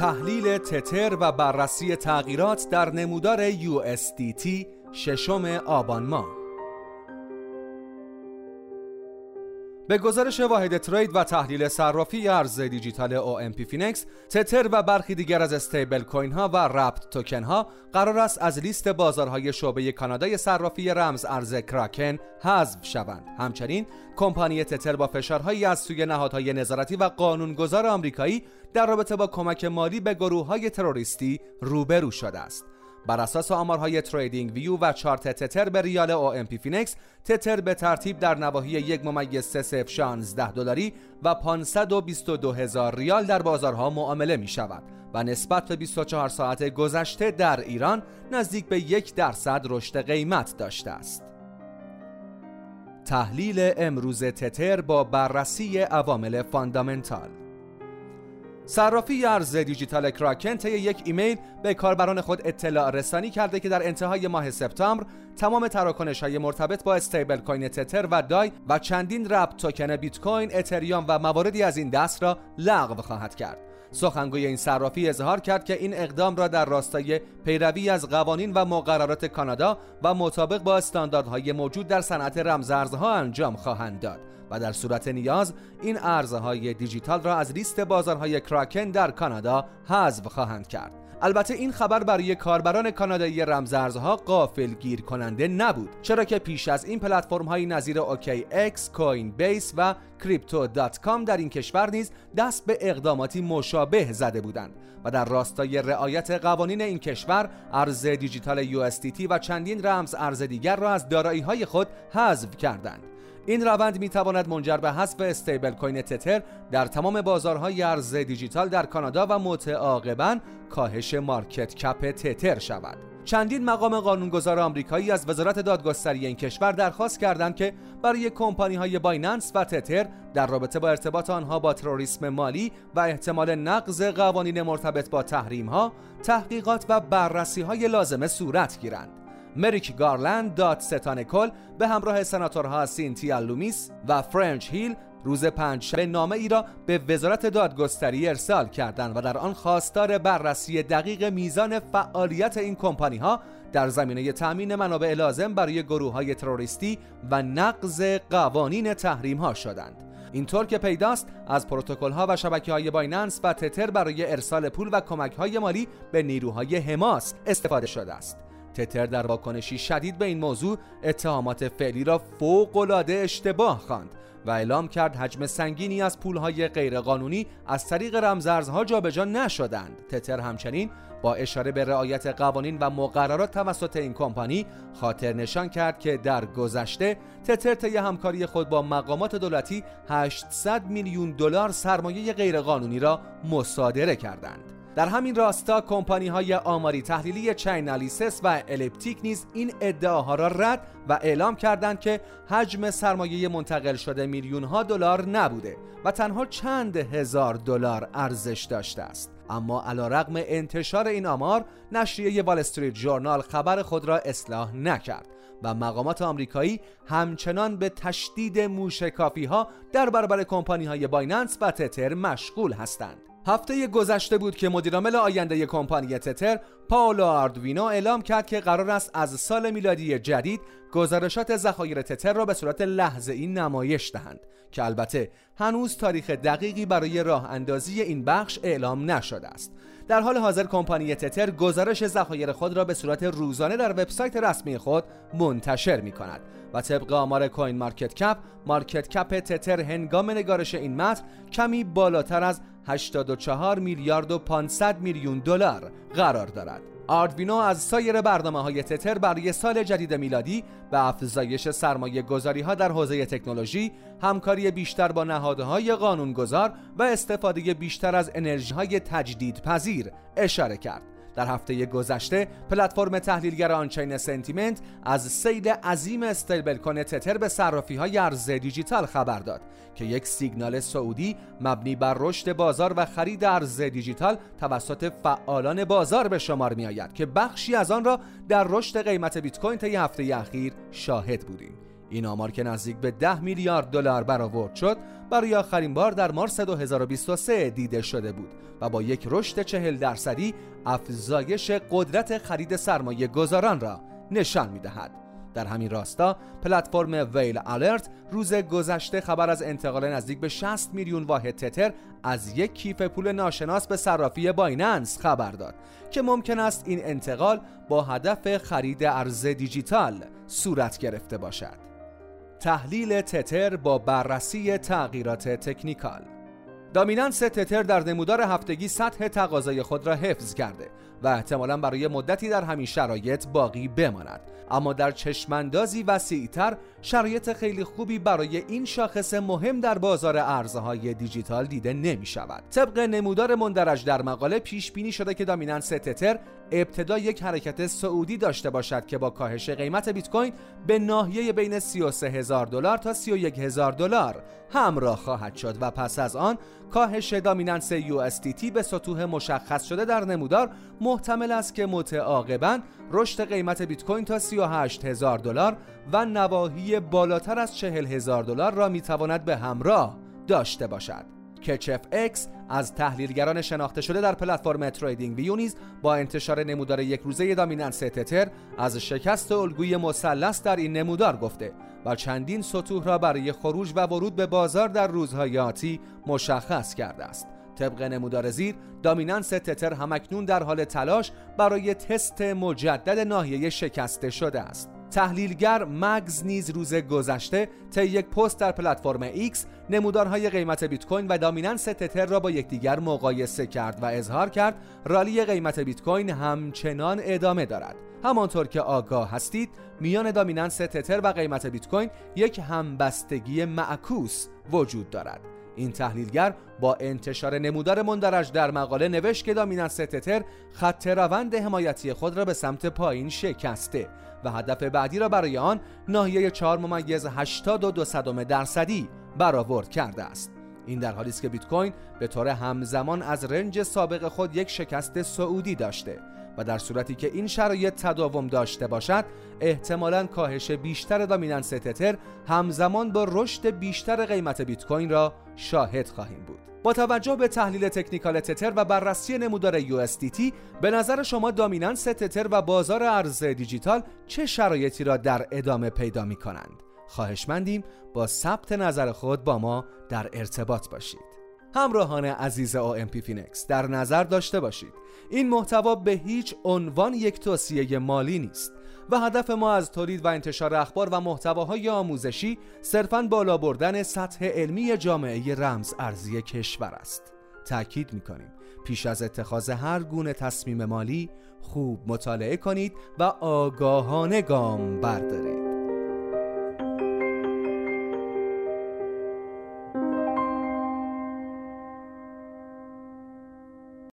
تحلیل تتر و بررسی تغییرات در نمودار USDT ششم آبان ماه. به گزارش واحد trade و تحلیل صرافی ارز دیجیتال OMPFinex تتر و برخی دیگر از استیبل کوین ها و wrapped token ها قرار است از لیست بازارهای شعبه کانادای صرافی رمز ارز کراکن حذف شوند. همچنین کمپانی تتر با فشارهایی از سوی نهادهای نظارتی و قانونگذار آمریکایی در رابطه با کمک مالی به گروه های تروریستی روبرو شده است. بر اساس آمارهای TradingView و چارت تتر به ریال OMPFinex تتر به ترتیب در نواحی یک ممیز 16 دلاری و 522 هزار ریال در بازارها معامله می شود و نسبت به 24 ساعت گذشته در ایران نزدیک به یک درصد رشد قیمت داشته است. تحلیل امروز تتر با بررسی عوامل فاندامنتال صرافی ارز دیجیتال کراکن طی یک ایمیل به کاربران خود اطلاع رسانی کرده که در انتهای ماه سپتامبر تمام تراکنش های مرتبط با استیبل کوین تتر و دای و چندین wrapped token بیت کوین، اتریوم و مواردی از این دست را لغو خواهد کرد. سخنگوی این صرافی اظهار کرد که این اقدام را در راستای پیروی از قوانین و مقررات کانادا و مطابق با استانداردهای موجود در صنعت رمزارزها انجام خواهند داد و در صورت نیاز این ارزهای دیجیتال را از لیست بازارهای کراکن در کانادا حذف خواهند کرد. البته این خبر برای کاربران کانادایی رمزارزها غافل گیر کننده نبود چرا که پیش از این پلتفرم های نظیر اکس، کوین بیس و کریپتو در این کشور نیز دست به اقداماتی مشابه زده بودند و در راستای رعایت قوانین این کشور ارز دیجیتال USDT و چندین رمز ارز دیگر را از دارایی های خود حذف کردند. این روند می تواند منجر به حذف استیبل کوین تتر در تمام بازارهای ارز دیجیتال در کانادا و متعاقبا کاهش market cap تتر شود. چندین مقام قانونگذار آمریکایی از وزارت دادگستری این کشور درخواست کردند که برای کمپانی های بایننس و تتر در رابطه با ارتباط آنها با تروریسم مالی و احتمال نقض قوانین مرتبط با تحریم ها تحقیقات و بررسی های لازمه صورت گیرند. مریک گارلند دادستان کل به همراه سناتورها سینتیا لومیس و فرنچ هیل روز پنجشنبه نامه ای را به وزارت دادگستری ارسال کردند و در آن خواستار بررسی دقیق میزان فعالیت این کمپانی ها در زمینه تأمین منابع لازم برای گروه های تروریستی و نقض قوانین تحریم ها شدند. اینطور که پیداست از پروتکل ها و شبکه های بایننس و تتر برای ارسال پول و کمک های مالی به نیروهای حماس استفاده شده است. تتر در واکنشی شدید به این موضوع اتهامات فعلی را فوق العاده اشتباه خواند و اعلام کرد حجم سنگینی از پولهای غیرقانونی از طریق رمزارزها جابجا نشدند. تتر همچنین با اشاره به رعایت قوانین و مقررات توسط این کمپانی خاطر نشان کرد که در گذشته تتر طی همکاری خود با مقامات دولتی 800 میلیون دلار سرمایه غیرقانونی را مصادره کردند. در همین راستا کمپانی های آماری تحلیلی چینالیسس و الپتیک نیز این ادعاها را رد و اعلام کردند که حجم سرمایه منتقل شده میلیون ها دلار نبوده و تنها چند هزار دلار ارزش داشته است. اما علیرغم انتشار این آمار نشریه وال استریت ژورنال خبر خود را اصلاح نکرد و مقامات آمریکایی همچنان به تشدید موشکافی ها در برابر کمپانی های بایننس و تتر مشغول هستند. هفته گذشته بود که مدیرعامل آینده کمپانی تتر پاولو آردوینو اعلام کرد که قرار است از سال میلادی جدید گزارشات ذخایر تتر را به صورت لحظه ای نمایش دهند که البته هنوز تاریخ دقیقی برای راه اندازی این بخش اعلام نشده است. در حال حاضر کمپانی تتر گزارش ذخایر خود را به صورت روزانه در وبسایت رسمی خود منتشر می کند و طبق آمار کوین مارکت کپ مارکت کپ تتر هنگام نگارش این متن کمی بالاتر از 84 میلیارد و 500 میلیون دلار قرار دارد آردوینو از سایر برنامه های تتر برای سال جدید میلادی به افزایش سرمایه گذاری ها در حوزه تکنولوژی، همکاری بیشتر با نهادهای قانونگذار و استفاده بیشتر از انرژی های تجدید پذیر اشاره کرد. در هفته گذشته پلتفرم تحلیلگر on-chain Santiment از سیل عظیم استیبل کوین تتر به صرافی های ارز دیجیتال خبر داد که یک سیگنال صعودی مبنی بر رشد بازار و خرید ارز دیجیتال توسط فعالان بازار به شمار می آید که بخشی از آن را در رشد قیمت بیت کوین طی هفته اخیر شاهد بودیم. این آمار که نزدیک به 10 میلیارد دلار برآورد شد برای آخرین بار در مارس 2023 دیده شده بود و با یک رشد 40 درصدی افزایش قدرت خرید سرمایه گذاران را نشان می دهد. در همین راستا پلتفرم ویل آلرت روز گذشته خبر از انتقال نزدیک به 60 میلیون واحد تتر از یک کیف پول ناشناس به صرافی بایننس خبر داد که ممکن است این انتقال با هدف خرید ارز دیجیتال صورت گرفته باشد. تحلیل تتر با بررسی تغییرات تکنیکال. دامیننس تتر در نمودار هفتگی سطح تقاضای خود را حفظ کرده و احتمالا برای مدتی در همین شرایط باقی بماند. اما در چشماندازی وسیعتر شرایط خیلی خوبی برای این شاخص مهم در بازار ارزهای دیجیتال دیده نمی شود طبق نمودار مندرج در مقاله پیش بینی شده که دامیننس تتر ابتدا یک حرکت صعودی داشته باشد که با کاهش قیمت بیت کوین به ناحیه بین 33 هزار دلار تا 31 هزار دلار همراه خواهد شد و پس از آن کاهش dominance USDT به سطوح مشخص شده در نمودار محتمل است که متعاقبا رشد قیمت بیت کوین تا 38 هزار دلار و نواحی بالاتر از 40 هزار دلار را می‌تواند به همراه داشته باشد. کچف اکس از تحلیلگران شناخته شده در پلتفرم TradingView نیز با انتشار نمودار یک روزه دامیننس تتر از شکست الگوی مثلث در این نمودار گفته و چندین سطوح را برای خروج و ورود به بازار در روزهای آتی مشخص کرده است. طبق نمودار زیر دامیننس تتر همکنون در حال تلاش برای تست مجدد ناحیه شکسته شده است. تحلیلگر مگز نیز روز گذشته طی یک پست در پلتفرم X نمودارهای قیمت بیت کوین و دامیننس تتر را با یکدیگر مقایسه کرد و اظهار کرد رالی قیمت بیت کوین همچنان ادامه دارد. همانطور که آگاه هستید میان دامیننس تتر و قیمت بیت کوین یک همبستگی معکوس وجود دارد. این تحلیلگر با انتشار نمودار مندرج در مقاله نوشت که دامیننس تتر خط روند حمایتی خود را به سمت پایین شکسته و هدف بعدی را برای آن ناحیه 4 ممیز 82 صدم درصدی برآورد کرده است. این در حالی است که بیت کوین به طور همزمان از رنج سابق خود یک شکست سعودی داشته و در صورتی که این شرایط تداوم داشته باشد احتمالا کاهش بیشتر دامیننس تتر همزمان با رشد بیشتر قیمت بیت کوین را شاهد خواهیم بود. با توجه به تحلیل تکنیکال تتر و بررسی نمودار USDT به نظر شما دامیننس تتر و بازار ارز دیجیتال چه شرایطی را در ادامه پیدا می کنند خواهشمندیم با ثبت نظر خود با ما در ارتباط باشید. همراهان عزیز OMPFinex در نظر داشته باشید. این محتوا به هیچ عنوان یک توصیه مالی نیست و هدف ما از تولید و انتشار اخبار و محتواهای آموزشی صرفاً بالا بردن سطح علمی جامعه رمز ارزی کشور است. تأکید می‌کنیم پیش از اتخاذ هر گونه تصمیم مالی خوب مطالعه کنید و آگاهانه گام بردارید.